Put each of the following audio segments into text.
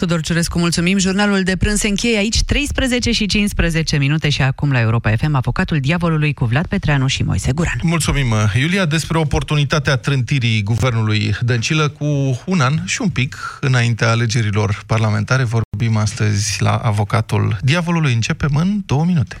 Tudor Ciurescu, mulțumim. Jurnalul de prânz se încheie aici 13 și 15 minute și acum la Europa FM, avocatul diavolului cu Vlad Petreanu și Moise Guran. Mulțumim, Iulia, despre oportunitatea trântirii guvernului Dăncilă cu un an și un pic înaintea alegerilor parlamentare. Vorbim astăzi la avocatul diavolului. Începem în două minute.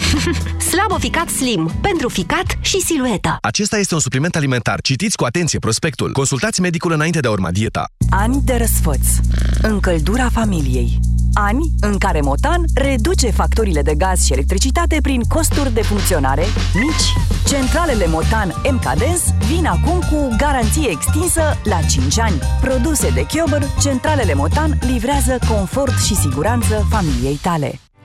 Slabo ficat slim. Pentru ficat și silueta. Acesta este un supliment alimentar. Citiți cu atenție prospectul. Consultați medicul înainte de a urma dieta. Ani de răsfăț. Încăldura familiei. Ani în care Motan reduce facturile de gaz și electricitate prin costuri de funcționare mici. Centralele Motan MKDens vin acum cu garanție extinsă la 5 ani. Produse de Chiober, centralele Motan livrează confort și siguranță familiei tale.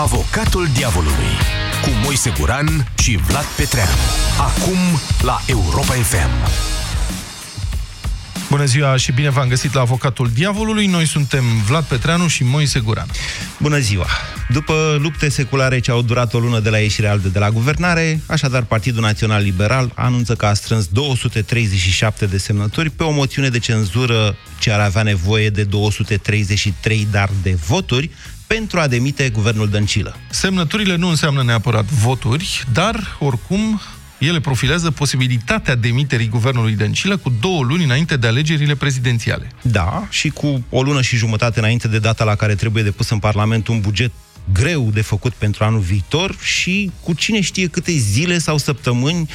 Avocatul diavolului cu Moise Guran și Vlad Petreanu. Acum la Europa FM. Bună ziua și bine v-am găsit la Avocatul Diavolului. Noi suntem Vlad Petreanu și Moise Guran. Bună ziua! După lupte seculare ce au durat o lună de la ieșirea altă de la guvernare, așadar Partidul Național Liberal anunță că a strâns 237 de semnături pe o moțiune de cenzură ce ar avea nevoie de 233 dar de voturi pentru a demite guvernul Dăncilă. Semnăturile nu înseamnă neapărat voturi, dar, oricum, ele profilează posibilitatea demiterii guvernului Dăncilă cu două luni înainte de alegerile prezidențiale. Da, și cu o lună și jumătate înainte de data la care trebuie depus în Parlament un buget greu de făcut pentru anul viitor și cu cine știe câte zile sau săptămâni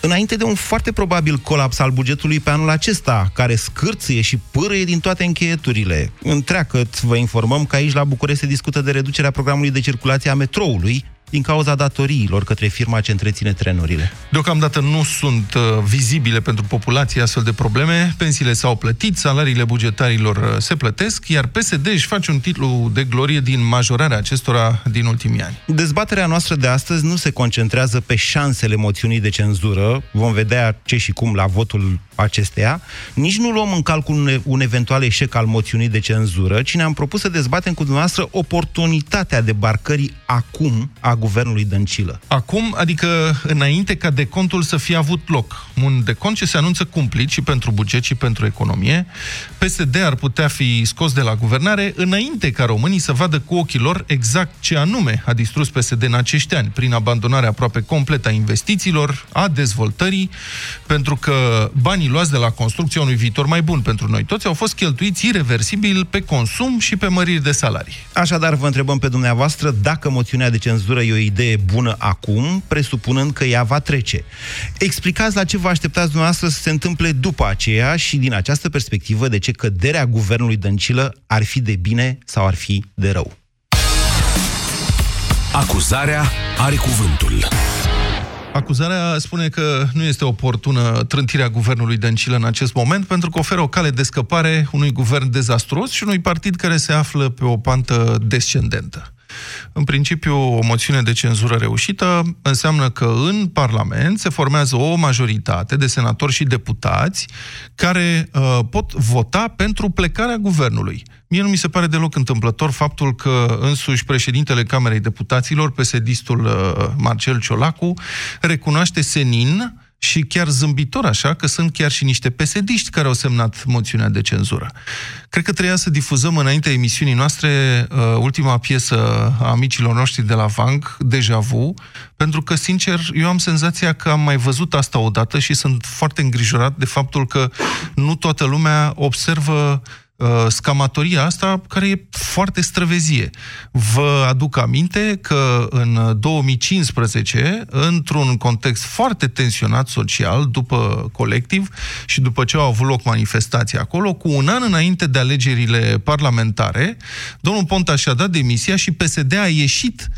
înainte de un foarte probabil colaps al bugetului pe anul acesta, care scârție și pârâie din toate încheieturile. Întreagăt vă informăm că aici la București se discută de reducerea programului de circulație a metroului, din cauza datoriilor către firma ce întreține trenurile. Deocamdată nu sunt uh, vizibile pentru populație astfel de probleme. Pensiile s-au plătit, salariile bugetarilor uh, se plătesc, iar PSD își face un titlu de glorie din majorarea acestora din ultimii ani. Dezbaterea noastră de astăzi nu se concentrează pe șansele moțiunii de cenzură. Vom vedea ce și cum la votul acesteia, nici nu luăm în calcul un, un eventual eșec al moțiunii de cenzură, ci ne-am propus să dezbatem cu dumneavoastră oportunitatea debarcării acum a guvernului Dăncilă. Acum, adică înainte ca decontul să fie avut loc. Un decont ce se anunță cumplit și pentru buget și pentru economie. PSD ar putea fi scos de la guvernare înainte ca românii să vadă cu ochii lor exact ce anume a distrus PSD în acești ani, prin abandonarea aproape completă a investițiilor, a dezvoltării, pentru că banii banii luați de la construcția unui viitor mai bun pentru noi toți au fost cheltuiți irreversibil pe consum și pe măriri de salarii. Așadar, vă întrebăm pe dumneavoastră dacă moțiunea de cenzură e o idee bună acum, presupunând că ea va trece. Explicați la ce vă așteptați dumneavoastră să se întâmple după aceea și din această perspectivă de ce căderea guvernului Dăncilă ar fi de bine sau ar fi de rău. Acuzarea are cuvântul. Acuzarea spune că nu este oportună trântirea guvernului Dăncilă în acest moment, pentru că oferă o cale de scăpare unui guvern dezastruos și unui partid care se află pe o pantă descendentă. În principiu, o moțiune de cenzură reușită înseamnă că în Parlament se formează o majoritate de senatori și deputați care uh, pot vota pentru plecarea guvernului. Mie nu mi se pare deloc întâmplător faptul că însuși președintele Camerei Deputaților, PSD-istul uh, Marcel Ciolacu, recunoaște senin și chiar zâmbitor așa, că sunt chiar și niște pesediști care au semnat moțiunea de cenzură. Cred că trebuia să difuzăm înaintea emisiunii noastre uh, ultima piesă a amicilor noștri de la Vang, Deja Vu, pentru că, sincer, eu am senzația că am mai văzut asta odată și sunt foarte îngrijorat de faptul că nu toată lumea observă Uh, scamatoria asta, care e foarte străvezie. Vă aduc aminte că în 2015, într-un context foarte tensionat social, după colectiv și după ce au avut loc manifestații acolo, cu un an înainte de alegerile parlamentare, domnul Ponta și-a dat demisia și PSD a ieșit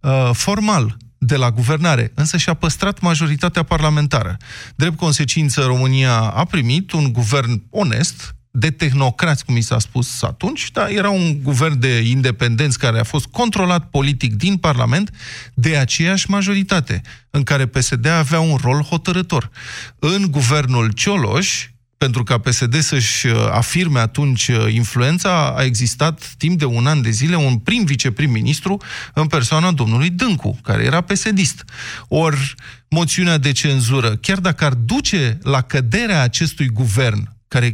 uh, formal de la guvernare, însă și-a păstrat majoritatea parlamentară. Drept consecință, România a primit un guvern onest, de tehnocrați, cum mi s-a spus atunci, dar era un guvern de independenți care a fost controlat politic din Parlament de aceeași majoritate, în care PSD avea un rol hotărător. În guvernul Cioloș, pentru ca PSD să-și uh, afirme atunci uh, influența, a existat timp de un an de zile un prim viceprim-ministru în persoana domnului Dâncu, care era PSD-ist. Ori moțiunea de cenzură, chiar dacă ar duce la căderea acestui guvern, care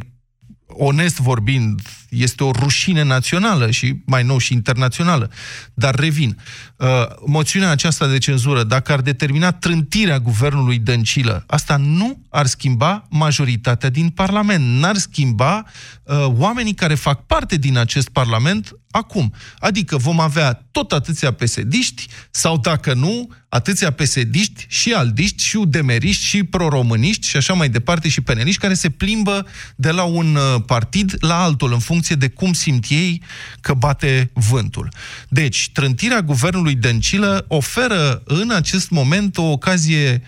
onest vorbind, este o rușine națională și mai nou și internațională. Dar revin, uh, moțiunea aceasta de cenzură, dacă ar determina trântirea guvernului Dăncilă, asta nu ar schimba majoritatea din Parlament, n-ar schimba uh, oamenii care fac parte din acest Parlament acum. Adică vom avea tot atâția pesediști sau, dacă nu, atâția pesediști și aldiști și udemeriști și proromâniști și așa mai departe și peneliști care se plimbă de la un uh, partid la altul în funcție de cum simt ei că bate vântul. Deci, trântirea guvernului Dăncilă oferă în acest moment o ocazie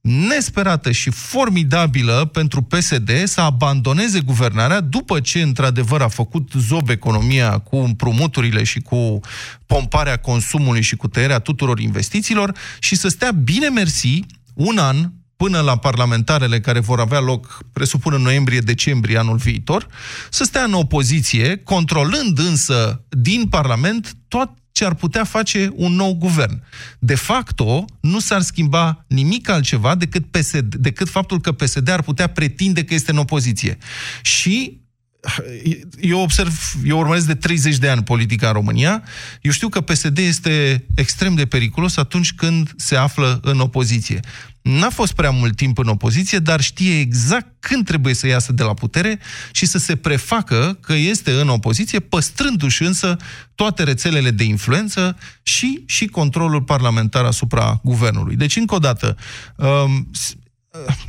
nesperată și formidabilă pentru PSD să abandoneze guvernarea după ce, într-adevăr, a făcut zob economia cu împrumuturile și cu pomparea consumului și cu tăierea tuturor investițiilor și să stea bine mersi un an până la parlamentarele care vor avea loc, presupun, în noiembrie-decembrie anul viitor, să stea în opoziție, controlând însă din Parlament tot ce ar putea face un nou guvern. De facto, nu s-ar schimba nimic altceva decât, PSD, decât faptul că PSD ar putea pretinde că este în opoziție. Și eu observ, eu urmăresc de 30 de ani politica în România, eu știu că PSD este extrem de periculos atunci când se află în opoziție. N-a fost prea mult timp în opoziție, dar știe exact când trebuie să iasă de la putere și să se prefacă că este în opoziție, păstrându-și însă toate rețelele de influență și, și controlul parlamentar asupra guvernului. Deci, încă o dată, um,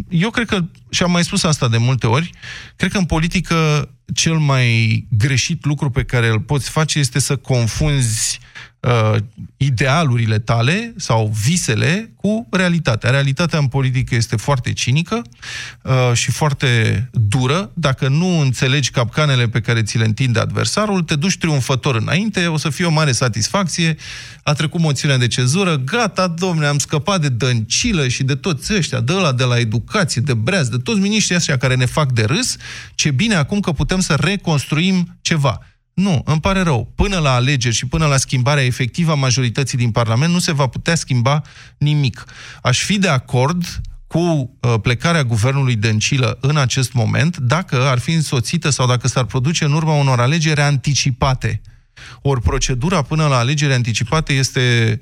eu cred că, și am mai spus asta de multe ori, cred că în politică cel mai greșit lucru pe care îl poți face este să confunzi uh, idealurile tale sau visele cu realitatea. Realitatea în politică este foarte cinică uh, și foarte dură. Dacă nu înțelegi capcanele pe care ți le întinde adversarul, te duci triumfător înainte, o să fie o mare satisfacție, a trecut moțiunea de cezură, gata, domne, am scăpat de dăncilă și de toți ăștia, de ăla de la educație, de breaz, de toți miniștrii ăștia care ne fac de râs, ce bine acum că putem să reconstruim ceva. Nu, îmi pare rău. Până la alegeri și până la schimbarea efectivă a majorității din Parlament nu se va putea schimba nimic. Aș fi de acord cu uh, plecarea guvernului Dăncilă în acest moment, dacă ar fi însoțită sau dacă s-ar produce în urma unor alegeri anticipate. Ori procedura până la alegeri anticipate este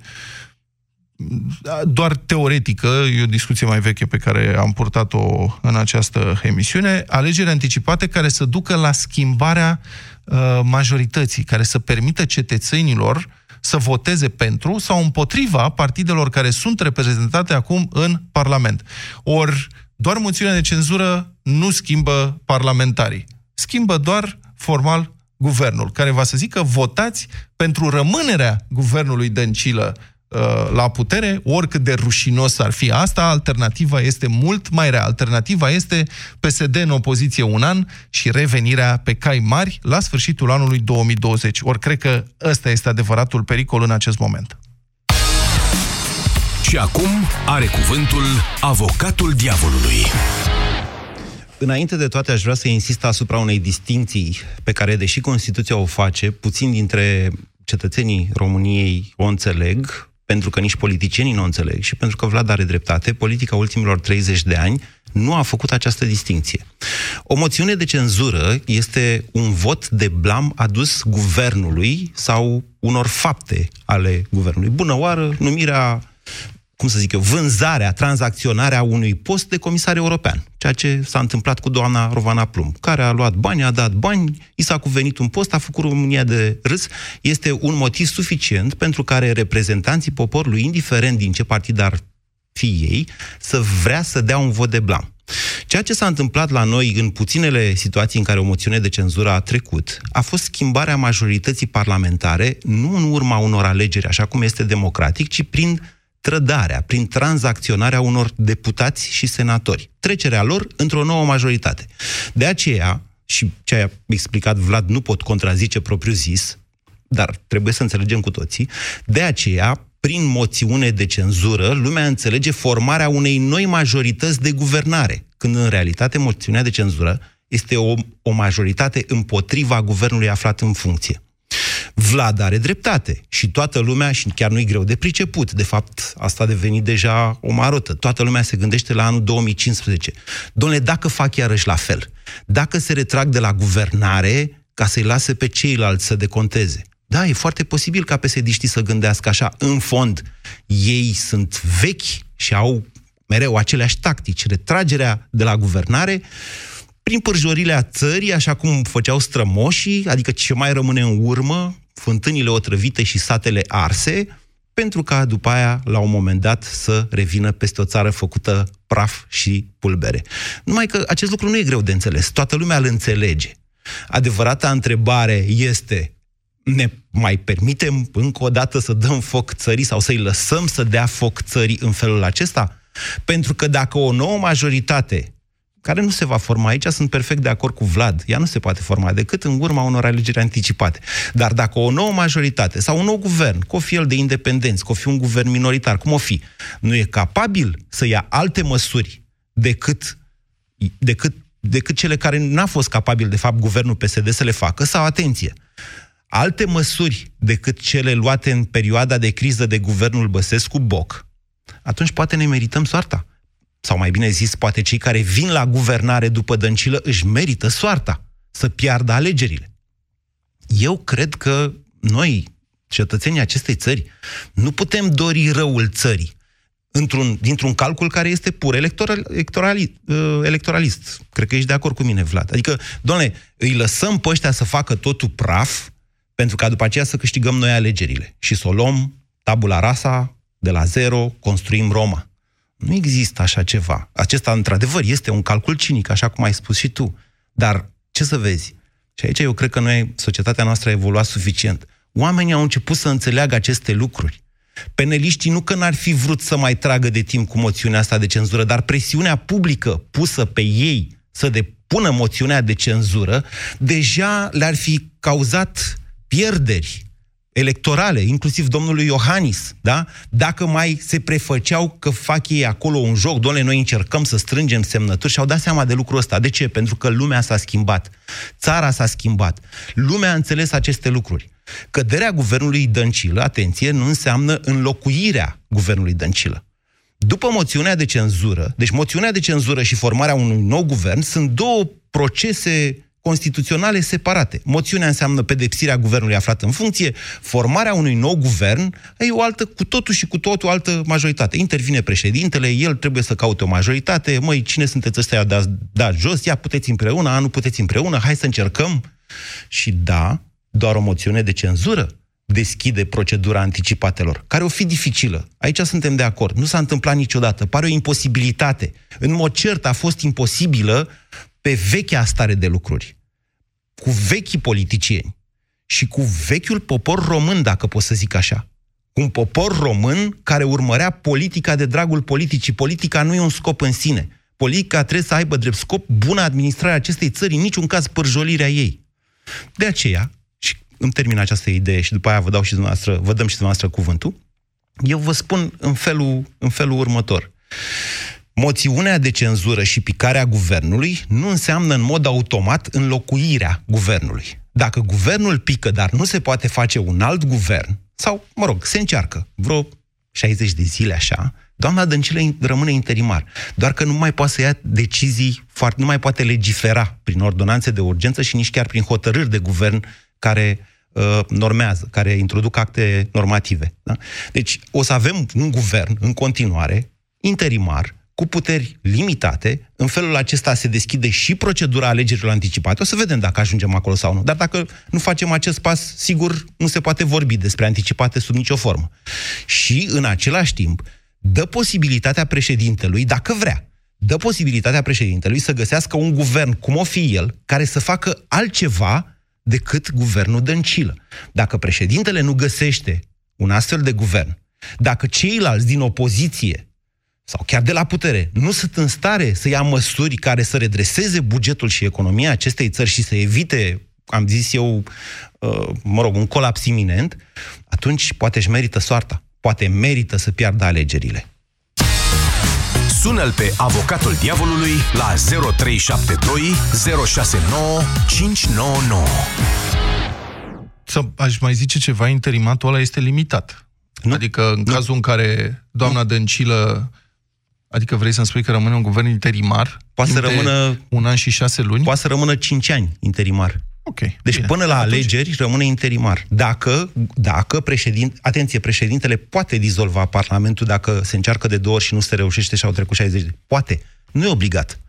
doar teoretică, e o discuție mai veche pe care am purtat-o în această emisiune, alegeri anticipate care să ducă la schimbarea uh, majorității, care să permită cetățenilor să voteze pentru sau împotriva partidelor care sunt reprezentate acum în Parlament. Ori doar moțiunea de cenzură nu schimbă parlamentarii. Schimbă doar formal guvernul, care va să zică votați pentru rămânerea guvernului Dăncilă uh, la putere, oricât de rușinos ar fi asta, alternativa este mult mai rea. Alternativa este PSD în opoziție un an și revenirea pe cai mari la sfârșitul anului 2020. Ori cred că ăsta este adevăratul pericol în acest moment. Și acum are cuvântul avocatul diavolului. Înainte de toate, aș vrea să insist asupra unei distinții pe care, deși Constituția o face, puțin dintre cetățenii României o înțeleg, pentru că nici politicienii nu o înțeleg și pentru că Vlad are dreptate, politica ultimilor 30 de ani nu a făcut această distinție. O moțiune de cenzură este un vot de blam adus guvernului sau unor fapte ale guvernului. Bună oară, numirea cum să zic eu, vânzarea, tranzacționarea unui post de comisar european. Ceea ce s-a întâmplat cu doamna Rovana Plum, care a luat bani, a dat bani, i s-a cuvenit un post, a făcut România de râs. Este un motiv suficient pentru care reprezentanții poporului, indiferent din ce partid ar fi ei, să vrea să dea un vot de blam. Ceea ce s-a întâmplat la noi în puținele situații în care o moțiune de cenzură a trecut, a fost schimbarea majorității parlamentare, nu în urma unor alegeri, așa cum este democratic, ci prin trădarea, prin tranzacționarea unor deputați și senatori. Trecerea lor într-o nouă majoritate. De aceea, și ce a explicat Vlad nu pot contrazice propriu zis, dar trebuie să înțelegem cu toții, de aceea, prin moțiune de cenzură, lumea înțelege formarea unei noi majorități de guvernare, când în realitate moțiunea de cenzură este o, o majoritate împotriva guvernului aflat în funcție. Vlad are dreptate și toată lumea, și chiar nu-i greu de priceput, de fapt asta a devenit deja o marotă, toată lumea se gândește la anul 2015. Domnule, dacă fac iarăși la fel, dacă se retrag de la guvernare ca să-i lase pe ceilalți să deconteze, da, e foarte posibil ca psd să gândească așa. În fond, ei sunt vechi și au mereu aceleași tactici. Retragerea de la guvernare, prin pârjorile țării, așa cum făceau strămoșii, adică ce mai rămâne în urmă, fântânile otrăvite și satele arse, pentru ca după aia, la un moment dat, să revină peste o țară făcută praf și pulbere. Numai că acest lucru nu e greu de înțeles. Toată lumea îl înțelege. Adevărata întrebare este, ne mai permitem încă o dată să dăm foc țării sau să-i lăsăm să dea foc țării în felul acesta? Pentru că dacă o nouă majoritate care nu se va forma aici, sunt perfect de acord cu Vlad. Ea nu se poate forma decât în urma unor alegeri anticipate. Dar dacă o nouă majoritate sau un nou guvern, cu o fi el de independenți, cu o fi un guvern minoritar, cum o fi, nu e capabil să ia alte măsuri decât, decât, decât cele care n-a fost capabil, de fapt, guvernul PSD să le facă, sau, atenție, alte măsuri decât cele luate în perioada de criză de guvernul Băsescu-Boc, atunci poate ne merităm soarta sau mai bine zis, poate cei care vin la guvernare după Dăncilă își merită soarta să piardă alegerile. Eu cred că noi, cetățenii acestei țări, nu putem dori răul țării într-un, dintr-un calcul care este pur electoral, electoralist, uh, electoralist. Cred că ești de acord cu mine, Vlad. Adică, doamne, îi lăsăm pe ăștia să facă totul praf, pentru ca după aceea să câștigăm noi alegerile. Și să o luăm tabula rasa, de la zero, construim Roma. Nu există așa ceva. Acesta, într-adevăr, este un calcul cinic, așa cum ai spus și tu. Dar, ce să vezi? Și aici eu cred că noi, societatea noastră a evoluat suficient. Oamenii au început să înțeleagă aceste lucruri. Peneliștii nu că n-ar fi vrut să mai tragă de timp cu moțiunea asta de cenzură, dar presiunea publică pusă pe ei să depună moțiunea de cenzură, deja le-ar fi cauzat pierderi electorale, inclusiv domnului Iohannis, da? Dacă mai se prefăceau că fac ei acolo un joc, doamne, noi încercăm să strângem semnături și au dat seama de lucrul ăsta. De ce? Pentru că lumea s-a schimbat. Țara s-a schimbat. Lumea a înțeles aceste lucruri. Căderea guvernului Dăncilă, atenție, nu înseamnă înlocuirea guvernului Dăncilă. După moțiunea de cenzură, deci moțiunea de cenzură și formarea unui nou guvern sunt două procese constituționale separate. Moțiunea înseamnă pedepsirea guvernului aflat în funcție, formarea unui nou guvern e o altă, cu totul și cu totul altă majoritate. Intervine președintele, el trebuie să caute o majoritate, măi, cine sunteți ăstea da, da jos, ia puteți împreună, a, nu puteți împreună, hai să încercăm. Și da, doar o moțiune de cenzură deschide procedura anticipatelor, care o fi dificilă. Aici suntem de acord. Nu s-a întâmplat niciodată. Pare o imposibilitate. În mod cert a fost imposibilă pe vechea stare de lucruri, cu vechii politicieni și cu vechiul popor român, dacă pot să zic așa, Un popor român care urmărea politica de dragul politicii. Politica nu e un scop în sine. Politica trebuie să aibă drept scop bună administrarea acestei țări, în niciun caz pârjolirea ei. De aceea, și îmi termin această idee și după aia vă dau și dumneavoastră, vă dăm și dumneavoastră cuvântul, eu vă spun în felul, în felul următor. Moțiunea de cenzură și picarea guvernului nu înseamnă în mod automat înlocuirea guvernului. Dacă guvernul pică, dar nu se poate face un alt guvern, sau, mă rog, se încearcă vreo 60 de zile așa, doamna Dăncilă rămâne interimar. Doar că nu mai poate să ia decizii, foarte, nu mai poate legifera prin ordonanțe de urgență și nici chiar prin hotărâri de guvern care uh, normează, care introduc acte normative. Da? Deci o să avem un guvern în continuare, interimar, cu puteri limitate. În felul acesta se deschide și procedura alegerilor anticipate. O să vedem dacă ajungem acolo sau nu. Dar dacă nu facem acest pas, sigur, nu se poate vorbi despre anticipate sub nicio formă. Și, în același timp, dă posibilitatea președintelui, dacă vrea, dă posibilitatea președintelui să găsească un guvern, cum o fi el, care să facă altceva decât guvernul Dăncilă. Dacă președintele nu găsește un astfel de guvern, dacă ceilalți din opoziție sau chiar de la putere, nu sunt în stare să ia măsuri care să redreseze bugetul și economia acestei țări și să evite, am zis eu, uh, mă rog, un colaps iminent, atunci poate își merită soarta. Poate merită să piardă alegerile. Sună-l pe avocatul diavolului la 0372 069 599. Să aș mai zice ceva, interimatul ăla este limitat. Nu? Adică în nu. cazul în care doamna Dăncilă Adică vrei să-mi spui că rămâne un guvern interimar? Poate să rămână... Un an și șase luni? Poate să rămână cinci ani interimar. Ok. Deci bine. până la Atunci... alegeri rămâne interimar. Dacă, dacă președin... atenție, președintele poate dizolva Parlamentul dacă se încearcă de două ori și nu se reușește și au trecut 60 de... Poate. Nu e obligat.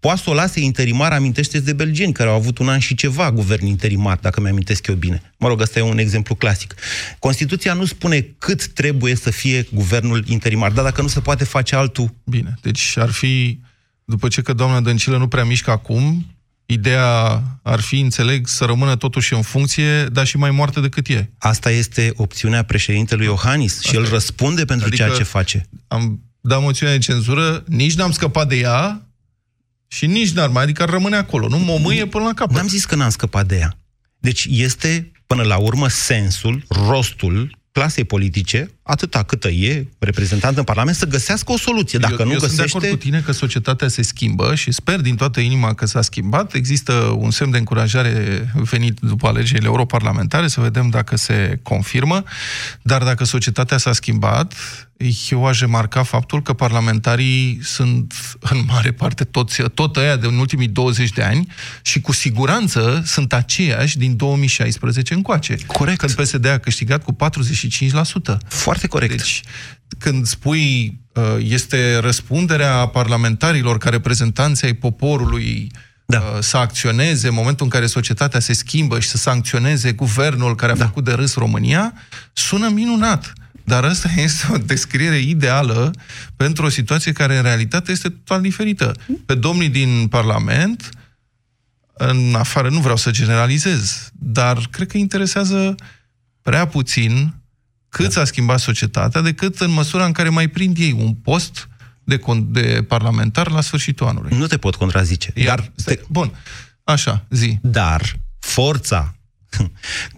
Poate să o lase interimar, amintește de belgeni, care au avut un an și ceva guvern interimar, dacă mi-amintesc eu bine. Mă rog, ăsta e un exemplu clasic. Constituția nu spune cât trebuie să fie guvernul interimar, dar dacă nu se poate face altul... Bine, deci ar fi, după ce că doamna Dăncilă nu prea mișcă acum, ideea ar fi, înțeleg, să rămână totuși în funcție, dar și mai moarte decât e. Asta este opțiunea președintelui Iohannis Asta și el răspunde pentru adică ceea ce face. Am dat moțiunea de cenzură, nici n-am scăpat de ea, și nici n-ar mai, adică ar rămâne acolo, nu? Momâie până la capăt. N-am zis că n-am scăpat de ea. Deci este, până la urmă, sensul, rostul clasei politice, atâta câtă e reprezentant în Parlament, să găsească o soluție. Dacă eu, nu eu găsește... sunt de acord cu tine că societatea se schimbă și sper din toată inima că s-a schimbat. Există un semn de încurajare venit după alegerile europarlamentare, să vedem dacă se confirmă. Dar dacă societatea s-a schimbat, eu aș remarca faptul că parlamentarii sunt în mare parte toți, tot ăia de în ultimii 20 de ani și cu siguranță sunt aceiași din 2016 încoace. Corect. Când PSD a câștigat cu 45%. Foarte corect. Deci, când spui uh, este răspunderea parlamentarilor ca reprezentanți ai poporului da. Uh, să acționeze în momentul în care societatea se schimbă și să sancționeze guvernul care a da. făcut de râs România, sună minunat. Dar asta este o descriere ideală pentru o situație care în realitate este total diferită. Pe domnii din Parlament, în afară, nu vreau să generalizez, dar cred că interesează prea puțin cât da. s-a schimbat societatea, decât în măsura în care mai prind ei un post de, de parlamentar la sfârșitul anului. Nu te pot contrazice. Iar, dar te... Bun, așa, zi. Dar forța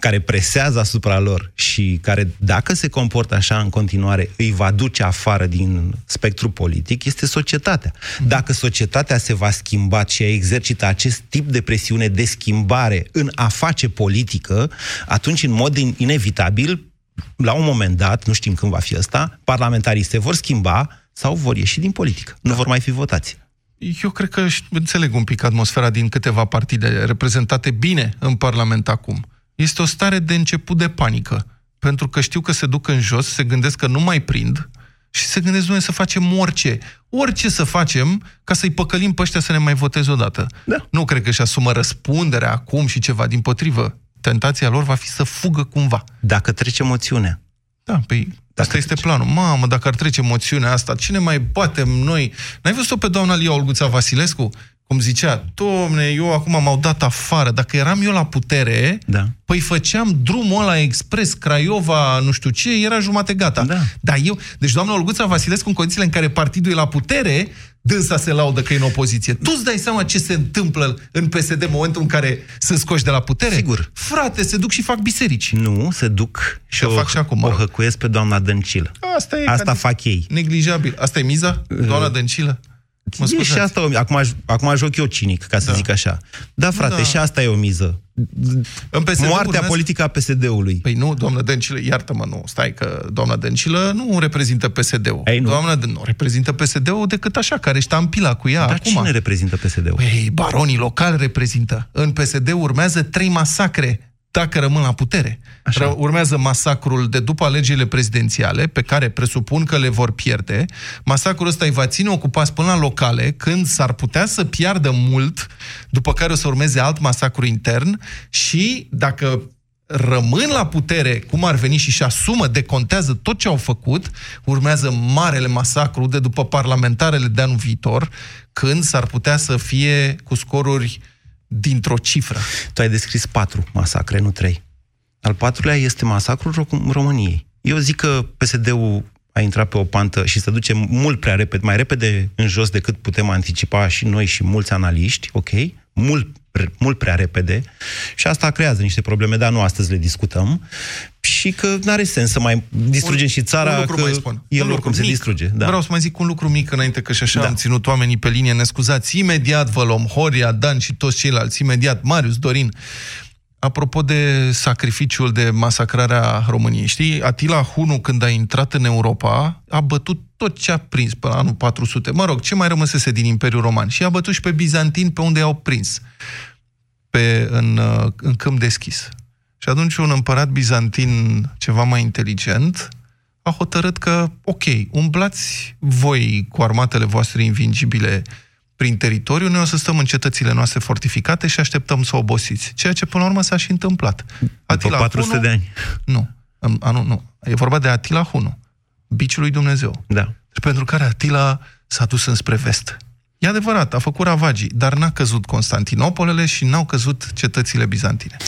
care presează asupra lor și care, dacă se comportă așa în continuare, îi va duce afară din spectru politic, este societatea. Dacă societatea se va schimba și exercită acest tip de presiune de schimbare în a face politică, atunci, în mod inevitabil, la un moment dat, nu știm când va fi ăsta, parlamentarii se vor schimba sau vor ieși din politică. Nu da. vor mai fi votați. Eu cred că înțeleg un pic atmosfera din câteva partide reprezentate bine în Parlament acum. Este o stare de început de panică. Pentru că știu că se duc în jos, se gândesc că nu mai prind și se gândesc noi să facem orice. Orice să facem ca să-i păcălim pe ăștia să ne mai voteze odată. Da. Nu cred că își asumă răspunderea acum și ceva din potrivă. Tentația lor va fi să fugă cumva. Dacă trece moțiunea. Da, păi Asta este planul. Mamă, dacă ar trece moțiunea asta, cine mai batem noi? N-ai văzut-o pe doamna Lia Olguța Vasilescu? cum zicea, domne, eu acum m-au dat afară, dacă eram eu la putere, Da. păi făceam drumul ăla expres, Craiova, nu știu ce, era jumate gata. Da. Dar eu, deci doamna Olguța Vasilescu, în condițiile în care partidul e la putere, dânsa se laudă că e în opoziție. Tu îți dai seama ce se întâmplă în PSD în momentul în care sunt scoși de la putere? Sigur. Frate, se duc și fac biserici. Nu, se duc și Se o, fac și acum, mă o rog. hăcuiesc pe doamna Dăncilă. Asta e Asta ca de- fac ei. Neglijabil. Asta e miza? Doamna Dăncilă? Mă E scuzați. și asta, o- acum, aș- acum joc eu cinic, ca să Da. zic așa. Da, frate, Da. și asta e o miză. În PSD Moartea urmează- politică a PSD-ului. Păi nu, doamnă Dăncilă, iartă-mă, nu, stai că doamna Dăncilă nu reprezintă PSD-ul. Ei, nu. Doamna Dân- nu reprezintă PSD-ul decât așa, care ștampila cu ea Dar acum. cine reprezintă PSD-ul? Păi, baronii locali reprezintă. În PSD urmează trei masacre dacă rămân la putere. Așa. Ră- Urmează masacrul de după alegerile prezidențiale, pe care presupun că le vor pierde. Masacrul ăsta îi va ține ocupați până la locale, când s-ar putea să piardă mult, după care o să urmeze alt masacru intern și dacă rămân la putere, cum ar veni și-și asumă, decontează tot ce au făcut, urmează marele masacru de după parlamentarele de anul viitor, când s-ar putea să fie cu scoruri dintr-o cifră. Tu ai descris patru masacre, nu trei. Al patrulea este masacrul Ro- României. Eu zic că PSD-ul a intrat pe o pantă și se duce mult prea repede, mai repede în jos decât putem anticipa și noi și mulți analiști, ok? Mult, pre- mult prea repede și asta creează niște probleme, dar nu astăzi le discutăm și că nu are sens să mai distrugem și țara, un lucru că mai spun. el Un oricum lucru se mic. distruge. Da. Vreau să mai zic un lucru mic înainte, că și așa Da. am ținut oamenii pe linie, ne scuzați. Imediat vă luăm Horia, Dan și toți ceilalți. Imediat, Marius, Dorin. Apropo de sacrificiul de masacrarea României, știi, Atila Hunu, când a intrat în Europa, a bătut tot ce a prins până la anul 400. Mă rog, ce mai rămăsese din Imperiul Roman? Și a bătut și pe bizantini pe unde i-au prins, pe, în, uh, în câmp deschis. Și atunci un împărat bizantin ceva mai inteligent a hotărât că, ok, umblați voi cu armatele voastre invingibile prin teritoriu, noi o să stăm în cetățile noastre fortificate și așteptăm să obosiți. Ceea ce până la urmă s-a și întâmplat. După 400 Hunu- de ani. Nu, în anul nu. E vorba de Atila Hunu, biciul lui Dumnezeu. Da. Și pentru care Atila s-a dus înspre vest. E adevărat, a făcut ravagii, dar n-a căzut Constantinopolele și n-au căzut cetățile bizantine. 0372069599.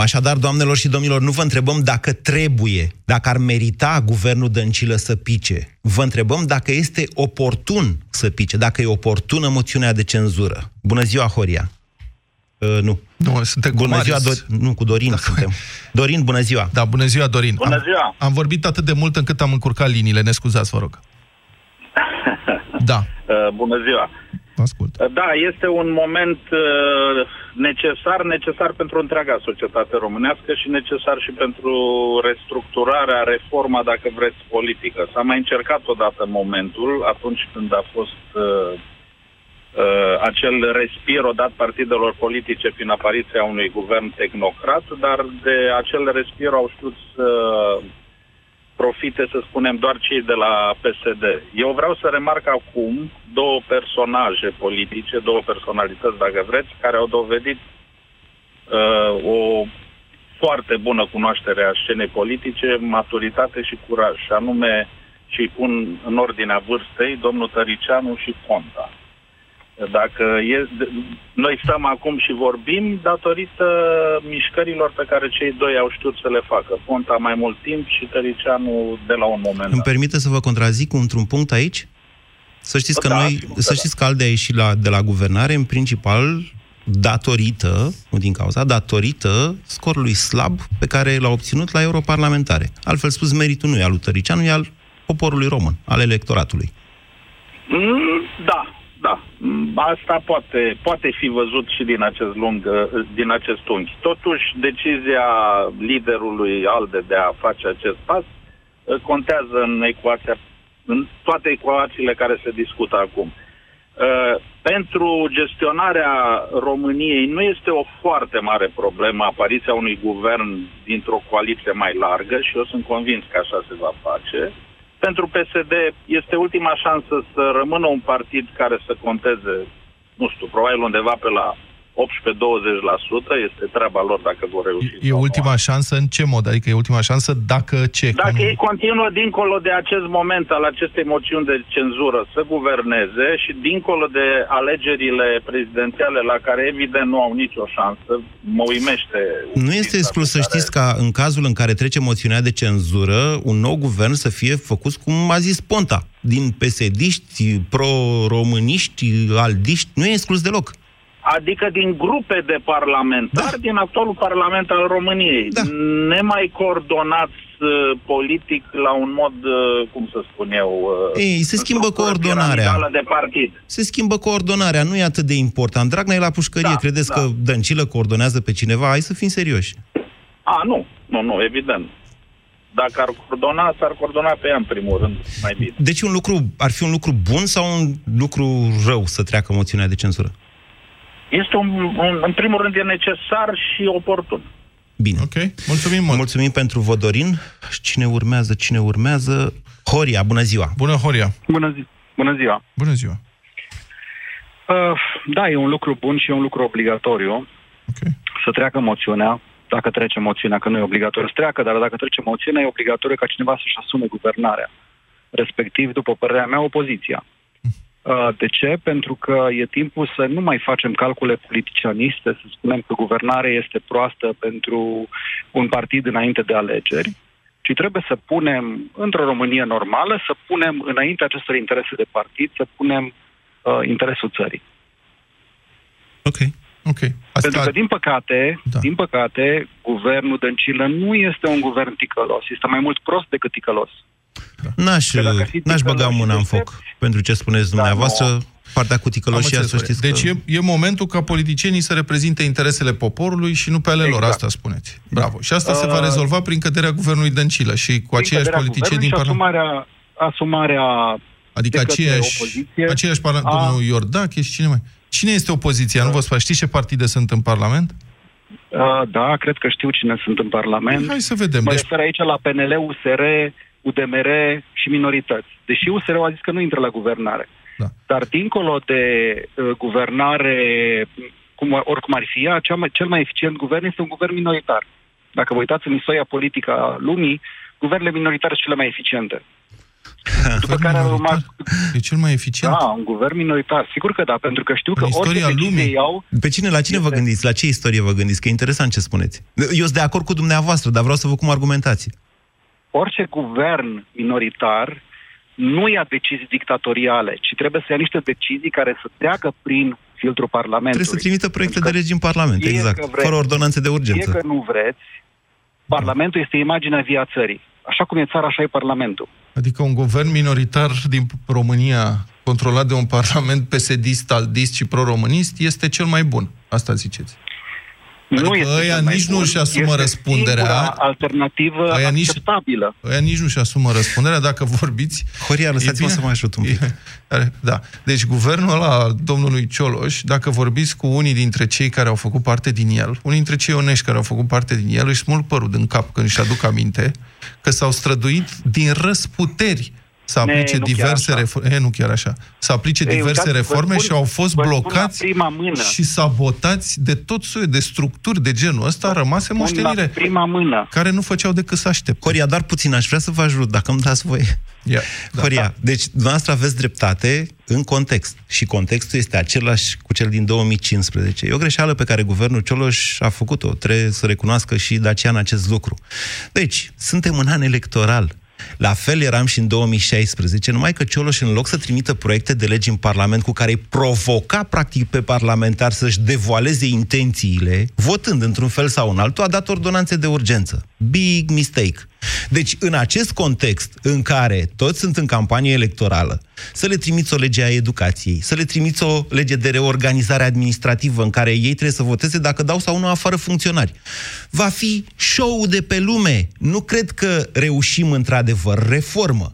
Așadar, doamnelor și domnilor, nu vă întrebăm dacă trebuie, dacă ar merita guvernul Dăncilă să pice. Vă întrebăm dacă este oportun să pice, dacă e oportună moțiunea de cenzură. Bună ziua, Horia. Uh, nu. Nu, suntem cu Bună Marius. ziua, Do- nu, cu Dorin Dacă- suntem. Dorin, bună ziua. Da, bună ziua, Dorin. Bună am, ziua. Am vorbit atât de mult încât am încurcat liniile. Ne scuzați, vă rog. Da, Uh, Bună ziua. vă ascult. Uh, Da, este un moment uh, necesar, necesar pentru întreaga societate românească și necesar și pentru restructurarea, reforma, dacă vreți, politică. S-a mai încercat odată momentul, atunci când a fost uh, uh, acel respir dat partidelor politice prin apariția unui guvern tehnocrat, dar de acel respir au știut să profite, să spunem, doar cei de la PSD. Eu vreau să remarc acum două personaje politice, două personalități, dacă vreți, care au dovedit uh, o foarte bună cunoaștere a scenei politice, maturitate și curaj, și anume, și pun în ordinea vârstei, domnul Tăricianu și Ponta. Dacă e, noi stăm acum și vorbim datorită mișcărilor pe care cei doi au știut să le facă. Ponta mai mult timp și Tăricianu de la un moment Îmi dat. permite să vă contrazic într-un punct aici? Să știți că Da, noi, sigur că să da. știți că ALDE a ieșit la, de la guvernare în principal datorită, nu din cauza, datorită scorului slab pe care l-a obținut la europarlamentare. Altfel spus, meritul nu e al lui Tăricianu, e al poporului român, al electoratului. Mm, da, da. Mm, Asta poate, poate fi văzut și din acest, lung, uh, din acest unghi. Totuși, decizia liderului ALDE de a face acest pas uh, contează în ecuația, în toate ecuațiile care se discută acum. Uh, pentru gestionarea României nu este o foarte mare problemă apariția unui guvern dintr-o coaliție mai largă și eu sunt convins că așa se va face. Pentru PSD este ultima șansă să rămână un partid care să conteze, nu știu, probabil undeva pe la este treaba lor dacă vor reuși. E ultima șansă în ce mod? Adică e ultima șansă dacă ce? Dacă nu... ei continuă dincolo de acest moment al acestei moțiuni de cenzură să guverneze și dincolo de alegerile prezidențiale la care evident nu au nicio șansă, mă uimește. Nu este exclus să știți ca în cazul în care trece moțiunea de cenzură, un nou guvern să fie făcut cum a zis Ponta, din pesediști, pro-româniști, aldiști, nu e exclus deloc. Adică din grupe de parlamentari da. din actualul Parlament al României. Da. Nemai coordonați uh, politic la un mod, uh, cum să spun eu... Uh, Ei, se schimbă coordonarea. De partid. Se schimbă coordonarea, nu e atât de important. Dragnea e la pușcărie, da, credeți da. că Dăncilă coordonează pe cineva? Hai să fim serioși. A, nu, nu, nu, evident. Dacă ar coordona, s-ar coordona pe ea în primul rând, mai bine. Deci un lucru, ar fi un lucru bun sau un lucru rău să treacă moțiunea de cenzură? Este un, un, în primul rând e necesar și oportun. Bine. Ok, mulțumim mult. Mulțumim pentru Vodorin. Cine urmează, cine urmează? Horia, bună ziua. Bună, Horia. Bună, zi- bună ziua. Bună ziua. Uh, da, e un lucru bun și e un lucru obligatoriu. Okay. Să treacă moțiunea, dacă trece moțiunea, că nu e obligatoriu să treacă, dar dacă trece moțiunea, e obligatoriu ca cineva să-și asume guvernarea. Respectiv, după părerea mea, opoziția. Uh, de ce? Pentru că e timpul să nu mai facem calcule politicianiste, să spunem că guvernarea este proastă pentru un partid înainte de alegeri, ci trebuie să punem, într-o Românie normală, să punem înainte acestor interese de partid, să punem uh, interesul țării. Ok. Ok. Asta... Pentru că, din păcate, da. din păcate, guvernul Dăncilă nu este un guvern ticălos. Este mai mult prost decât ticălos. N-aș, n-aș băga mâna în foc pentru ce spuneți da, dumneavoastră. Da, partea cu ticăloșia, să știți Deci că... e, e momentul ca politicienii să reprezinte interesele poporului și nu pe ale exact. lor, asta spuneți. Bravo. Și asta uh, se va uh, rezolva prin căderea guvernului Dăncilă și cu aceiași politicieni din Parlament. Asumarea, asumarea Adică aceiași, aceiași parlament, a... domnul Iordache și cine mai... Cine este opoziția? Uh, nu vă spun. Știți ce partide sunt în Parlament? Uh, da, cred că știu cine sunt în Parlament. Hai să vedem. Mă deci... refer aici la PNL, USR, UDMR și minorități. Deși USR a zis că nu intră la guvernare. Da. Dar dincolo de uh, guvernare, cum, oricum ar fi ea, cea mai, cel mai eficient guvern este un guvern minoritar. Dacă vă uitați în istoria politică a lumii, guvernele minoritare sunt cele mai eficiente. După care a urmat... E cel mai eficient? Da, un guvern minoritar. Sigur că da, pentru că știu în că istoria orice lumii. iau... Pe cine, la cine este... vă gândiți? La ce istorie vă gândiți? Că e interesant ce spuneți. Eu sunt de acord cu dumneavoastră, dar vreau să vă cum argumentați orice guvern minoritar nu ia decizii dictatoriale, ci trebuie să ia niște decizii care să treacă prin filtrul Parlamentului. Trebuie să trimită proiecte de legi în Parlament, exact, vreți, fără ordonanțe de urgență. E că nu vreți, Parlamentul este imaginea via țării. Așa cum e țara, așa e Parlamentul. Adică un guvern minoritar din România, controlat de un parlament psd aldist și pro-românist, este cel mai bun. Asta ziceți. Adică nu este ăia nici nu își asumă răspunderea. alternativă ăia acceptabilă. Nici, ăia nici nu își asumă răspunderea dacă vorbiți... Horia, lăsați-mă să mă ajut un pic. E, da. Deci guvernul ăla domnului Cioloș, dacă vorbiți cu unii dintre cei care au făcut parte din el, unii dintre cei onești care au făcut parte din el, își smulg părul din cap când își aduc aminte că s-au străduit din răsputeri să aplice ne, diverse reforme. Nu chiar așa. Să aplice Ei, diverse uitați, reforme spun, și au fost blocați prima mână. și sabotați de tot soiul de structuri de genul ăsta rămase moștenire. prima mână. Care nu făceau decât să aștepte. Coria, dar puțin, aș vrea să vă ajut, dacă îmi dați voie. Yeah, da. Coria, deci dumneavoastră aveți dreptate în context. Și contextul este același cu cel din 2015. E o greșeală pe care guvernul Cioloș a făcut-o. Trebuie să recunoască și Dacian acest lucru. Deci, suntem în an electoral. La fel eram și în 2016, numai că Cioloș, în loc să trimită proiecte de legi în Parlament cu care îi provoca, practic, pe parlamentar să-și devoaleze intențiile, votând într-un fel sau în altul, a dat ordonanțe de urgență. Big mistake. Deci, în acest context în care toți sunt în campanie electorală, să le trimiți o lege a educației, să le trimiți o lege de reorganizare administrativă în care ei trebuie să voteze dacă dau sau nu afară funcționari. Va fi show de pe lume. Nu cred că reușim într-adevăr reformă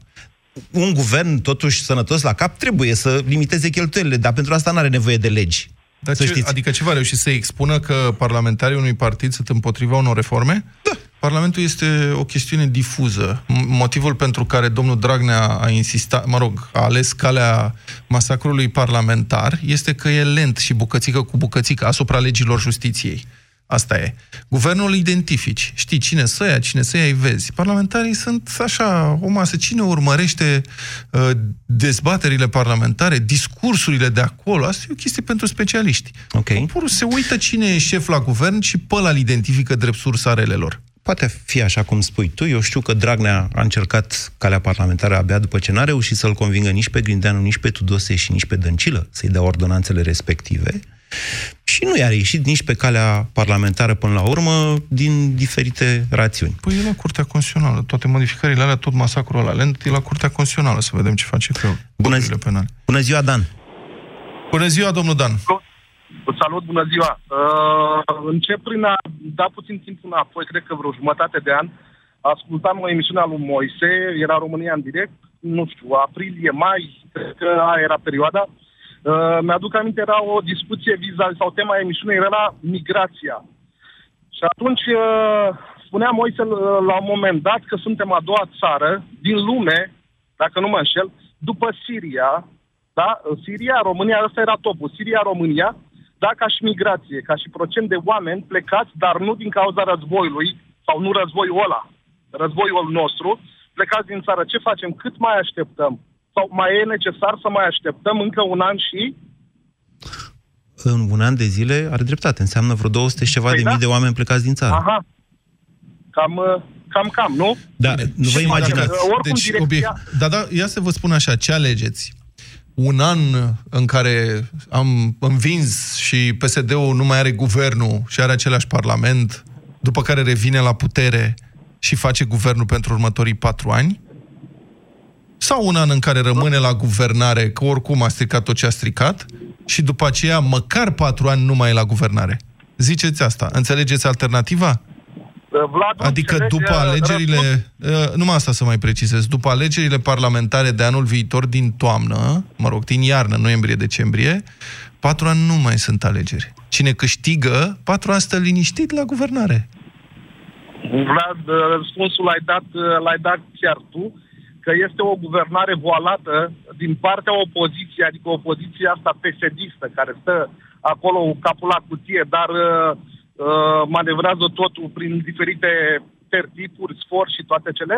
un guvern, totuși sănătos la cap, trebuie să limiteze cheltuielile, dar pentru asta nu are nevoie de legi. Dar ce, adică ce va reuși să expună că parlamentarii unui partid sunt împotriva unor reforme? Da. Parlamentul este o chestiune difuză. Motivul pentru care domnul Dragnea a insistat, mă rog, a ales calea masacrului parlamentar este că e lent și bucățică cu bucățică asupra legilor justiției. Asta e. Guvernul identifici. Știi cine să ia, cine să ia, îi vezi. Parlamentarii sunt așa, o masă. Cine urmărește uh, dezbaterile parlamentare, discursurile de acolo? Asta e o chestie pentru specialiști. Ok. Poporul se uită cine e șef la guvern și pe ăla identifică drept sursa relelor. Poate fi așa cum spui tu. Eu știu că Dragnea a încercat calea parlamentară abia după ce n-a reușit să-l convingă nici pe Grindeanu, nici pe Tudose și nici pe Dăncilă să-i dea ordonanțele respective. Și nu i-a ieșit nici pe calea parlamentară până la urmă, din diferite rațiuni. Păi e la Curtea Constituțională. Toate modificările alea, tot masacrul ăla lent, e la Curtea Constituțională, să vedem ce face cu Bună, zi- penale. Bună ziua, Dan! Bună ziua, domnul Dan! Salut, bună ziua! Uh, încep prin a da puțin timp înapoi, cred că vreo jumătate de an, ascultam o emisiune a lui Moise, era România în direct, nu știu, aprilie, mai, cred că aia era perioada. Uh, mi-aduc aminte, era o discuție vis sau tema emisiunii era migrația. Și atunci uh, spunea Moise uh, la un moment dat că suntem a doua țară din lume, dacă nu mă înșel, după Siria, da? Siria, România, ăsta era topul. Siria, România, da, ca și migrație, ca și procent de oameni plecați, dar nu din cauza războiului, sau nu războiul ăla, războiul nostru, plecați din țară. Ce facem? Cât mai așteptăm? Sau mai e necesar să mai așteptăm încă un an și... În un an de zile are dreptate. Înseamnă vreo 200 și ceva Păi de da. mii de oameni plecați din țară. Aha. Cam, uh, cam, cam, nu? Da, nu vă Și- imaginați. Dacă, oricum, Deci, direcția- obiect... Da, da, ia să vă spun așa, ce alegeți? Un an în care am învins și PSD-ul nu mai are guvernul și are același parlament, după care revine la putere și face guvernul pentru următorii patru ani? Sau un an în care rămâne la guvernare, că oricum a stricat tot ce a stricat, și după aceea măcar patru ani nu mai e la guvernare? Ziceți asta. Înțelegeți alternativa? Vlad, Adică înțelegi, după uh, alegerile, răspuns? uh, numai asta să mai precizez, după alegerile parlamentare de anul viitor din toamnă, mă rog, din iarnă, noiembrie-decembrie, patru ani nu mai sunt alegeri. Cine câștigă, patru ani stă liniștit la guvernare. Vlad, uh, răspunsul l-ai dat, uh, l-ai dat chiar tu, că este o guvernare voalată din partea opoziției, adică opoziția asta pesedistă, care stă acolo cu capul la cutie, dar uh, uh, manevrează totul prin diferite tertipuri, sfor și toate cele,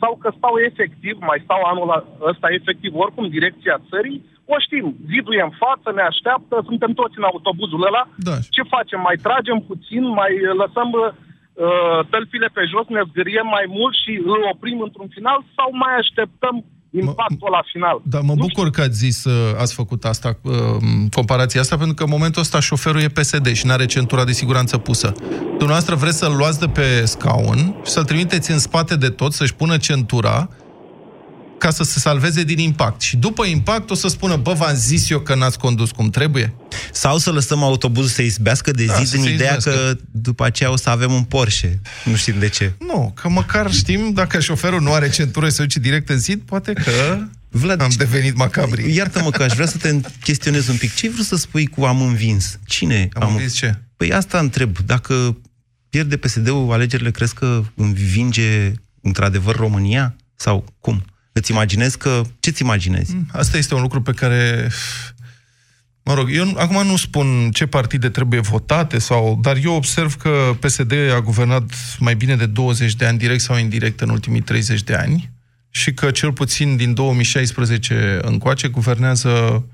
sau că stau efectiv, mai stau anul ăsta efectiv, oricum direcția țării, o știm, zidul e în față, ne așteaptă, suntem toți în autobuzul ăla, da. ce facem? Mai tragem puțin, mai lăsăm uh, tălpile pe jos, ne zgâriem mai mult și îl oprim într-un final sau mai așteptăm impactul la final? Dar mă bucur că ați zis, uh, ați făcut asta, uh, comparația asta, pentru că în momentul ăsta șoferul e PSD și nu are centura de siguranță pusă. Dumneavoastră vreți să-l luați de pe scaun și să-l trimiteți în spate de tot, să-și pună centura, ca să se salveze din impact. Și după impact o să spună, bă, v-am zis eu că n-ați condus cum trebuie? Sau să lăsăm autobuzul să izbească de Da, zid să în se ideea izbească. că după aceea o să avem un Porsche. Nu știm de ce. Nu, că măcar știm, dacă șoferul nu are centură și se duce direct în zid, poate că Vlad, am devenit macabri. Iartă-mă că aș vrea să te chestionez un pic. Ce vrei să spui cu am învins? Cine Am învins ce? Păi asta întreb. Dacă pierde PSD-ul alegerile, crezi că învinge într-adevăr România? Sau cum? Îți imaginezi că... Ce-ți imaginezi? Asta este un lucru pe care... Mă rog, eu nu- acum nu spun ce partide trebuie votate, sau, dar eu observ că PSD a guvernat mai bine de 20 de ani, direct sau indirect, în ultimii 30 de ani și că cel puțin din 2016 încoace guvernează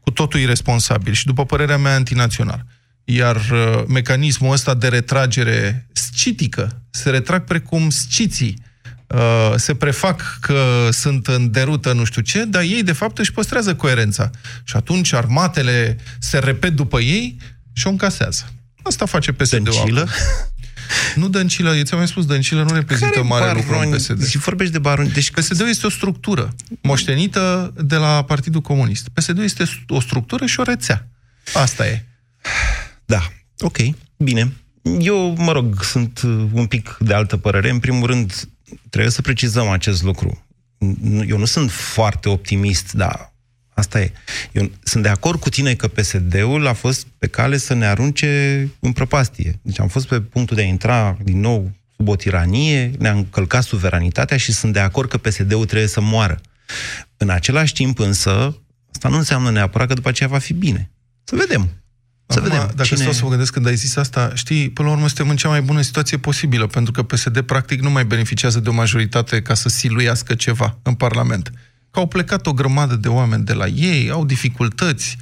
cu totul irresponsabil și, după părerea mea, antinațional. Iar uh, mecanismul ăsta de retragere scitică, se retrag precum sciții, uh, se prefac că sunt în derută nu știu ce, dar ei, de fapt, își păstrează coerența. Și atunci armatele se repet după ei și o încasează. Asta face PSD-ul Dăncilă? acum. Nu Dăncilă, eu ți-am mai spus, Dăncilă nu reprezintă Care mare baroni? lucru în PSD. Și vorbești de baroni. Deci PSD-ul este o structură moștenită de la Partidul Comunist. PSD-ul este o structură și o rețea. Asta e. Da, ok, bine. Eu, mă rog, sunt uh, un pic de altă părere. În primul rând, trebuie să precizăm acest lucru. Nu- Eu nu sunt foarte optimist, dar asta e. Eu sunt de acord cu tine că PSD-ul a fost pe cale să ne arunce în prăpastie. Deci am fost pe punctul de a intra din nou sub o tiranie, ne-a încălcat suveranitatea și sunt de acord că PSD-ul trebuie să moară. În același timp însă, asta nu înseamnă neapărat că după aceea va fi bine. Să vedem. Să Acum, vedem. Dacă cine... stau să mă gândesc când ai zis asta, știi, până la urmă suntem în cea mai bună situație posibilă, pentru că PSD practic nu mai beneficiază de o majoritate ca să siluiască ceva în Parlament. Că au plecat o grămadă de oameni de la ei, au dificultăți.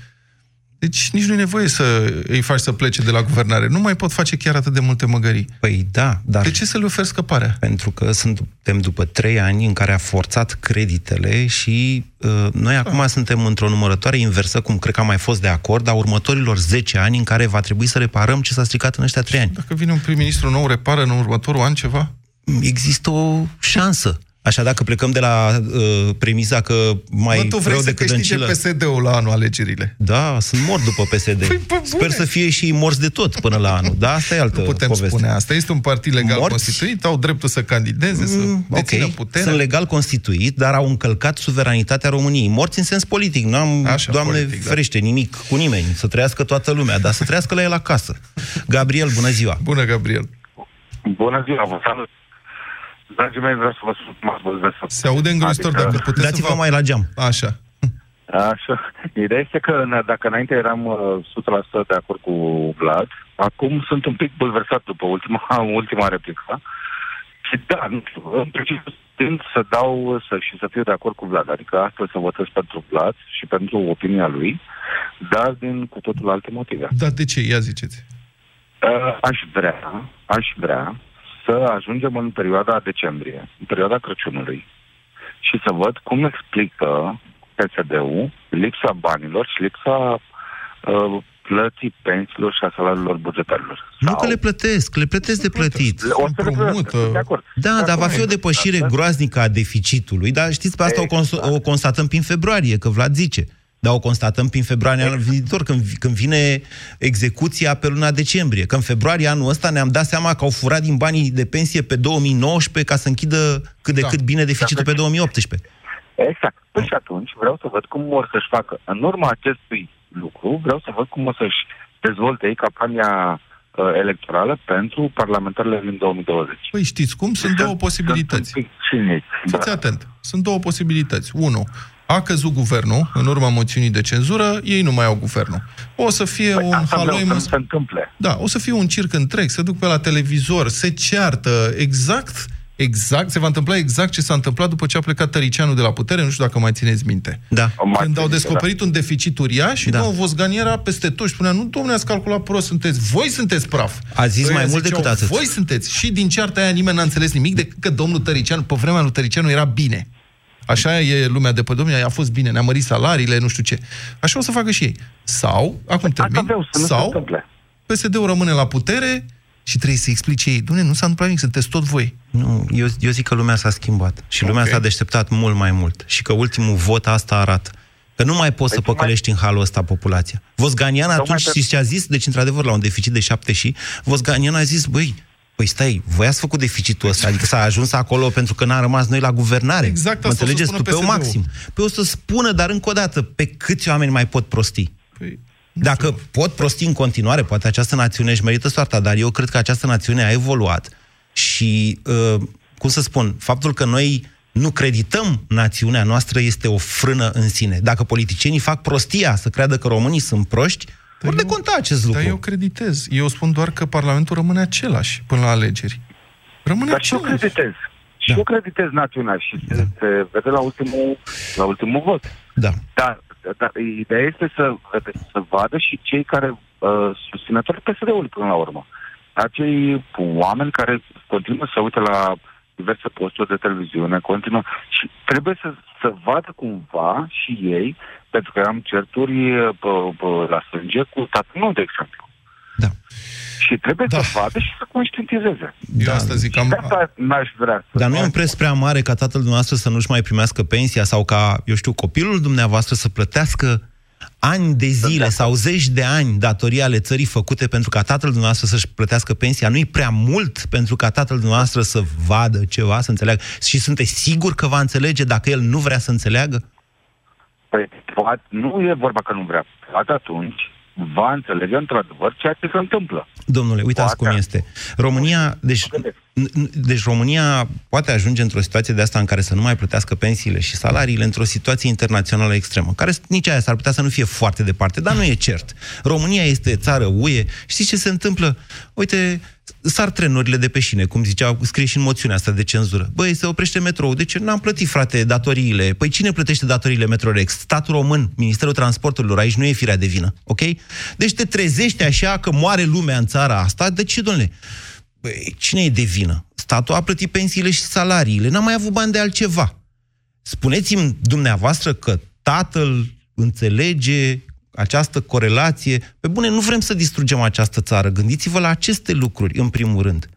Deci nici nu e nevoie să îi faci să plece de la guvernare. Nu mai pot face chiar atât de multe măgării. Păi da, dar... De ce să le oferi scăparea? Pentru că suntem după trei ani în care a forțat creditele și uh, noi Da. acum suntem într-o numărătoare inversă, cum cred că am mai fost de acord, a următorilor 10 ani în care va trebui să reparăm ce s-a stricat în ăștia trei ani. Dacă vine un prim-ministru nou, repară în următorul an ceva? Există o șansă. Așa dacă plecăm de la uh, premisa că mai Mă, tu vrei rău să decât câștige dăncilă... PSD-ul la anul alegerile. Da, sunt mort după PSD. Păi, bă, Sper bune. să fie și morți de tot până la anul. Da, asta e altă Nu putem poveste. spune asta. Este un partid legal Morți? constituit, au dreptul să candideze, să Mm, dețină ok, puterea. sunt legal constituit, dar au încălcat suveranitatea României. Morți în sens politic. Nu am, Așa, Doamne politic, da. ferește, nimic cu nimeni. Să trăiască toată lumea, dar să trăiască la el acasă. Gabriel, bună ziua! Bună, Gabriel! Bună ziua, vă salut! Dragii mei, vreau să vă spun cum ați văzut de să... Se aude îngrozitor, Adică- dacă puteți Dați-vă să vă... mai la geam. Așa. Așa. Ideea este că în- dacă înainte eram uh, 100% de acord cu Vlad, acum sunt un pic bulversat după ultima, ultima replică. Și da, nu știu, în principiu tind să dau să, și să fiu de acord cu Vlad. Adică astăzi să votez pentru Vlad și pentru opinia lui, dar din cu totul alte motive. Dar de ce? Ia ziceți. Uh, aș vrea, aș vrea să ajungem în perioada decembrie, în perioada Crăciunului, și să văd cum explică PSD-ul lipsa banilor și lipsa uh, plății pensiilor și a salariilor bugetarilor. Nu că le plătesc, le plătesc de plătit. O să le plătesc, sunt de acord. Da, De dar va acord. fi o depășire Da, groaznică a deficitului, dar știți, pe asta o, cons- o constatăm prin februarie, că Vlad zice. Dar o constatăm prin februarie anul viitor, când, când vine execuția pe luna decembrie. Că în februarie anul ăsta ne-am dat seama că au furat din banii de pensie pe 2019 ca să închidă cât de Da. cât bine deficitul pe 2018. Exact. Păi și atunci vreau să văd cum vor să-și facă. În urma acestui lucru, vreau să văd cum o să-și dezvolte ei campania uh, electorală pentru parlamentarele din 2020. Păi știți cum? Sunt două posibilități. Fiți atent. Sunt două posibilități. Unu, a căzut guvernul în urma moțiunii de cenzură, ei nu mai au guvernul. O să fie Păi un asta vreau haloi... să nu măs- se întâmple. Da, o să fie un circ întreg, se duc pe la televizor, se ceartă, exact, exact, se va întâmpla exact ce s-a întâmplat după ce a plecat Tăricianu de la putere, nu știu dacă mai țineți minte. Da. Când au descoperit un deficit uriaș și Da. da. domnul Vosgan era peste tot și spunea, nu, domnule, ați calculat prost, sunteți, voi sunteți praf. A zis Ăia mai mult ziceau, decât atât. Voi sunteți. Și din cearta aia nimeni n-a înțeles nimic decât că domnul Tăricianu, pe vremea lui Tăricianu era bine. Așa e lumea de pe domnule, a fost bine, ne-a mărit salariile, nu știu ce. Așa o să facă și ei. Sau, acum termin, vreau să nu se sau întâmple. PSD-ul rămâne la putere și trebuie să explice ei, Doamne, nu s-a întâmplat nimic, sunteți tot voi. Nu, eu, eu zic că lumea s-a schimbat și lumea Ok. s-a deșteptat mult mai mult și că ultimul vot asta arată. Că nu mai poți să păcălești în halul ăsta populația. Vosganian Tocmai atunci pe- știți ce a zis? Deci, într-adevăr, la un deficit de 7 și, Vosganian a zis, băi, păi stai, voi ați făcut deficitul ăsta, adică s-a ajuns acolo pentru că n-a rămas noi la guvernare. Exact Mă asta o să înțelegeți? spună Tu pe o PSD-ul. maxim. Pe o să spună, dar încă o dată, pe câți oameni mai pot prosti? Păi, Dacă pot prosti în continuare, poate această națiune își merită soarta, dar eu cred că această națiune a evoluat și, uh, cum să spun, faptul că noi nu credităm națiunea noastră este o frână în sine. Dacă politicienii fac prostia să creadă că românii sunt proști, vor de conta acest lucru. Dar eu creditez. Eu spun doar că Parlamentul rămâne același până la alegeri. Rămâne Dar și eu același. creditez. Și eu creditez națiunea și se, se vede la ultimul, la ultimul vot. Da. Dar, dar ideea este să, vede, să vadă și cei care uh, susținători PSD-ului până la urmă. Acei oameni care continuă să uite la diverse posturi de televiziune, continuă și trebuie să, să vadă cumva și ei, pentru că am certuri uh, pe, pe, la sânge cu tatăl meu, de exemplu. Da. Și trebuie da. să vadă și să conștientizeze. Eu asta zic, am... De asta n-aș vrea să Dar nu e un preț prea mare ca tatăl dumneavoastră să nu-și mai primească pensia sau ca, eu știu, copilul dumneavoastră să plătească ani de zile sau zeci de ani datorii ale țării făcute pentru ca tatăl dumneavoastră să-și plătească pensia, nu-i prea mult pentru ca tatăl dumneavoastră să vadă ceva, să înțeleagă? Și sunteți sigur că va înțelege dacă el nu vrea să înțeleagă? Păi, poate, nu e vorba că nu vrea. Poate atunci va înțelege într-adevăr ceea ce se întâmplă. Domnule, uitați Poate. cum este. România, deci Deci România poate ajunge într-o situație de asta în care să nu mai plătească pensiile și salariile într-o situație internațională extremă, care nici aia s-ar putea să nu fie foarte departe, dar nu e cert. România este țară UE. Știți ce se întâmplă? Uite, sar trenurile de pe șine, cum zicea, scrie și în moțiunea asta de cenzură. Băi, se oprește metrou. De ce n-am plătit, frate, datoriile? Păi cine plătește datoriile Metrorex? Statul român, Ministerul Transporturilor, aici nu e firea de vină, ok? Deci te trezești așa că moare lumea în țara asta, de ce, domnule? Băi, cine e de vină? Statul a plătit pensiile și salariile, n-a mai avut bani de altceva. Spuneți-mi dumneavoastră că tatăl înțelege această corelație. Pe bune, nu vrem să distrugem această țară. Gândiți-vă la aceste lucruri, în primul rând.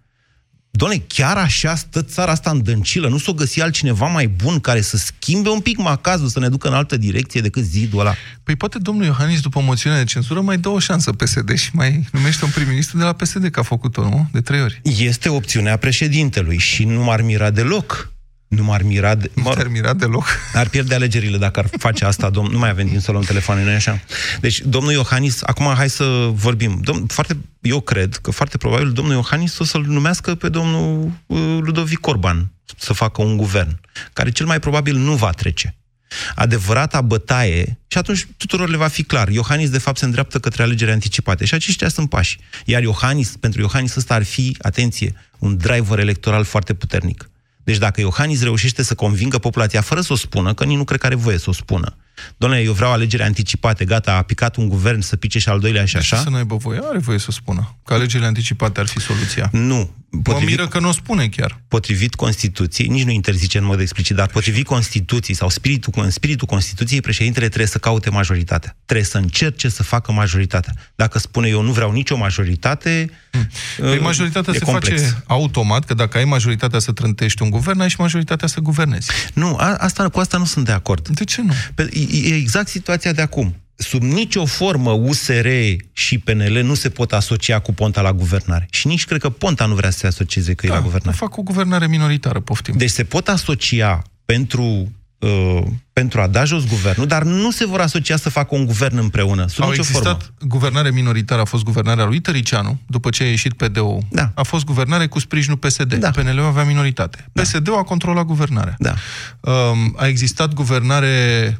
Doamne, chiar așa stă țara asta în dăncilă? Nu s-o găsi altcineva mai bun care să schimbe un pic macazul, să ne ducă în altă direcție decât zidul ăla? Păi poate domnul Iohannis, după moțiunea de cenzură, mai dă o șansă PSD și mai numește un prim-ministru de la PSD, că a făcut-o, nu? De trei ori. Este opțiunea președintelui și nu m-ar mira deloc. Nu m-ar mira, de... nu m-ar mira deloc. Ar pierde alegerile dacă ar face asta, domn... Nu mai avem timp să luăm telefoane, nu așa? Deci, domnul Iohannis, acum hai să vorbim. Domn... Foarte... Eu cred că foarte probabil domnul Iohannis o să-l numească pe domnul uh, Ludovic Orban să facă un guvern, care cel mai probabil nu va trece. Adevărata bătaie, și atunci tuturor le va fi clar, Iohannis de fapt se îndreaptă către alegeri anticipate și aceștia sunt pași. Iar Iohannis, pentru Iohannis ăsta ar fi, atenție, un driver electoral foarte puternic. Deci dacă Iohannis reușește să convingă populația fără să o spună, că nici nu cred că are voie să o spună, Doamne, eu vreau alegeri anticipate, gata, a picat un guvern să pice și al doilea și așa. De să nu aibă voie? Are voie să spună. Că alegerile anticipate ar fi soluția. Nu. Potrivit, mă miră că nu o spune chiar. Potrivit Constituției, nici nu interzice în mod explicit, dar potrivit Constituției sau spiritul, în spiritul Constituției, președintele trebuie să caute majoritatea. Trebuie să încerce să facă majoritatea. Dacă spune eu nu vreau nicio majoritate, hmm. Păi majoritatea se complex. face automat, că dacă ai majoritatea să trântești un guvern, ai și majoritatea să guvernezi. Nu, a, asta, cu asta nu sunt de acord. De ce nu? Pe, e exact situația de acum. Sub nicio formă USR și PNL nu se pot asocia cu Ponta la guvernare. Și nici cred că Ponta nu vrea să se asocieze cu da, ei la guvernare. fac o guvernare minoritară, poftim. Deci se pot asocia pentru uh, pentru a da jos guvernul, dar nu se vor asocia să facă un guvern împreună, sub Au nicio existat formă. guvernare minoritară, a fost guvernarea lui Tăricianu, după ce a ieșit PDO. Da. A fost guvernare cu sprijinul PSD. Da. PNL-ul avea minoritate. Da. PSD-ul a controlat guvernarea. Da. Um, a existat guvernare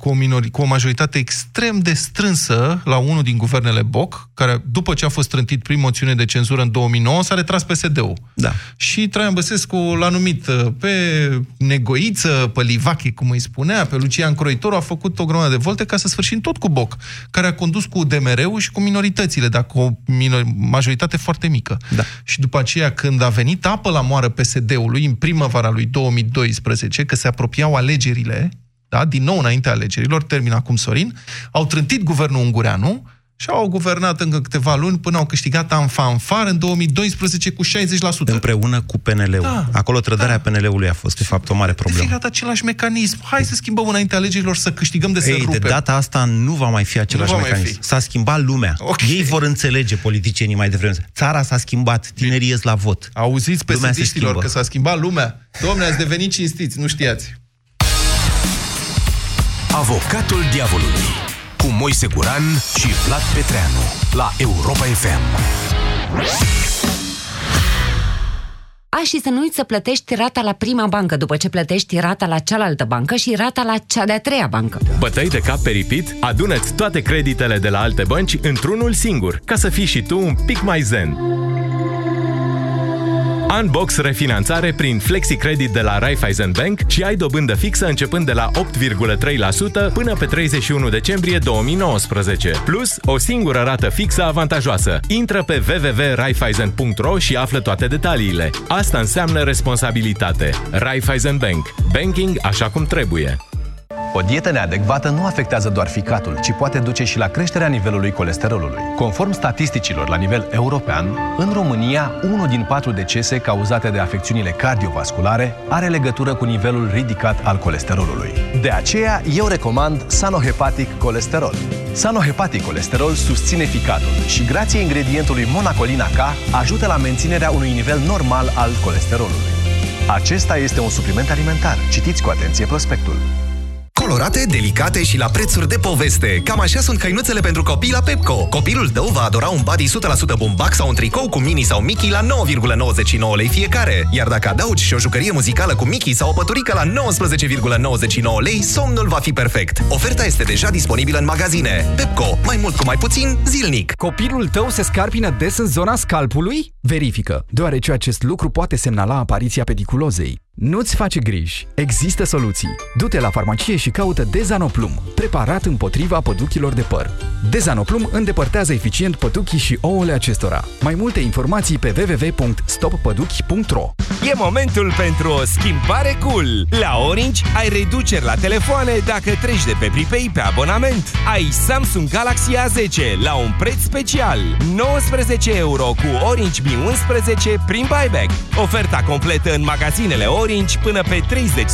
cu o, minori, cu o majoritate extrem de strânsă la unul din guvernele Boc, care după ce a fost trântit prin moțiune de cenzură în 2009, s-a retras PSD-ul. Da. Și Traian Băsescu l-a numit uh, pe Negoiță, pe Livache, cum îi spunea, pe Lucian Croitoru, a făcut o grămadă de volte ca să sfârșim tot cu Boc, care a condus cu DMR-ul și cu minoritățile, dar cu o minor- majoritate foarte mică. Da. Și după aceea, când a venit apă la moară PSD-ului, în primăvara lui 2012, că se apropiau alegerile, da, din nou înaintea alegerilor, termin acum Sorin, au trântit guvernul ungureanu și au guvernat încă câteva luni până au câștigat în fanfar în 2012 cu 60%. Împreună cu PNL-ul. Da. Acolo trădarea Da. PNL-ului a fost, de fapt, o mare De problemă. fiecare dată același mecanism. Hai să schimbăm înaintea alegerilor să câștigăm de să Ei, de rupem. data asta nu va mai fi același Nu va mai mecanism. fi. S-a schimbat lumea. Ok. Ei vor înțelege politicienii mai devreme. Țara s-a schimbat, tinerii ies la vot. Auziți pe Lumea se sediștilor schimbă. că s-a schimbat lumea. Domne, ați devenit cinstiți, nu știați. Avocatul diavolului cu Moise Guran și Vlad Petreanu la Europa FM. A, și să nu uiți să plătești rata la prima bancă după ce plătești rata la cealaltă bancă și rata la cea de-a treia bancă. Bătăi de cap peripit? Adună-ți toate creditele de la alte bănci într-unul singur, ca să fii și tu un pic mai zen. Unbox refinanțare prin Flexi Credit de la Raiffeisen Bank și ai dobândă fixă începând de la 8,3% până pe 31 decembrie 2019. Plus, o singură rată fixă avantajoasă. Intră pe www.raiffeisen.ro și află toate detaliile. Asta înseamnă responsabilitate. Raiffeisen Bank. Banking așa cum trebuie. O dietă neadecvată nu afectează doar ficatul, ci poate duce și la creșterea nivelului colesterolului. Conform statisticilor la nivel european, în România, unul din patru decese cauzate de afecțiunile cardiovasculare are legătură cu nivelul ridicat al colesterolului. De aceea, eu recomand Sanohepatic Colesterol. Sanohepatic Colesterol susține ficatul și, grație ingredientului Monacolina K, ajută la menținerea unui nivel normal al colesterolului. Acesta este un supliment alimentar. Citiți cu atenție prospectul. Colorate, delicate și la prețuri de poveste. Cam așa sunt hăinuțele pentru copii la Pepco. Copilul tău va adora un body 100% bumbac sau un tricou cu mini sau Mickey la 9,99 lei fiecare. Iar dacă adaugi și o jucărie muzicală cu Mickey sau o păturică la 19,99 lei, somnul va fi perfect. Oferta este deja disponibilă în magazine. Pepco, mai mult cu mai puțin, zilnic. Copilul tău se scarpină des în zona scalpului? Verifică, deoarece acest lucru poate semnala apariția pediculozei. Nu-ți face griji. Există soluții. Du-te la farmacie și caută Dezanoplum, preparat împotriva păduchilor de păr. Dezanoplum îndepărtează eficient păduchii și ouăle acestora. Mai multe informații pe www.stoppăduchi.ro E momentul pentru o schimbare cool! La Orange ai reduceri la telefoane dacă treci de pe Pripei pe abonament. Ai Samsung Galaxy A10 la un preț special. 19 euro cu Orange Mi 11 prin buyback. Oferta completă în magazinele Orange până pe 30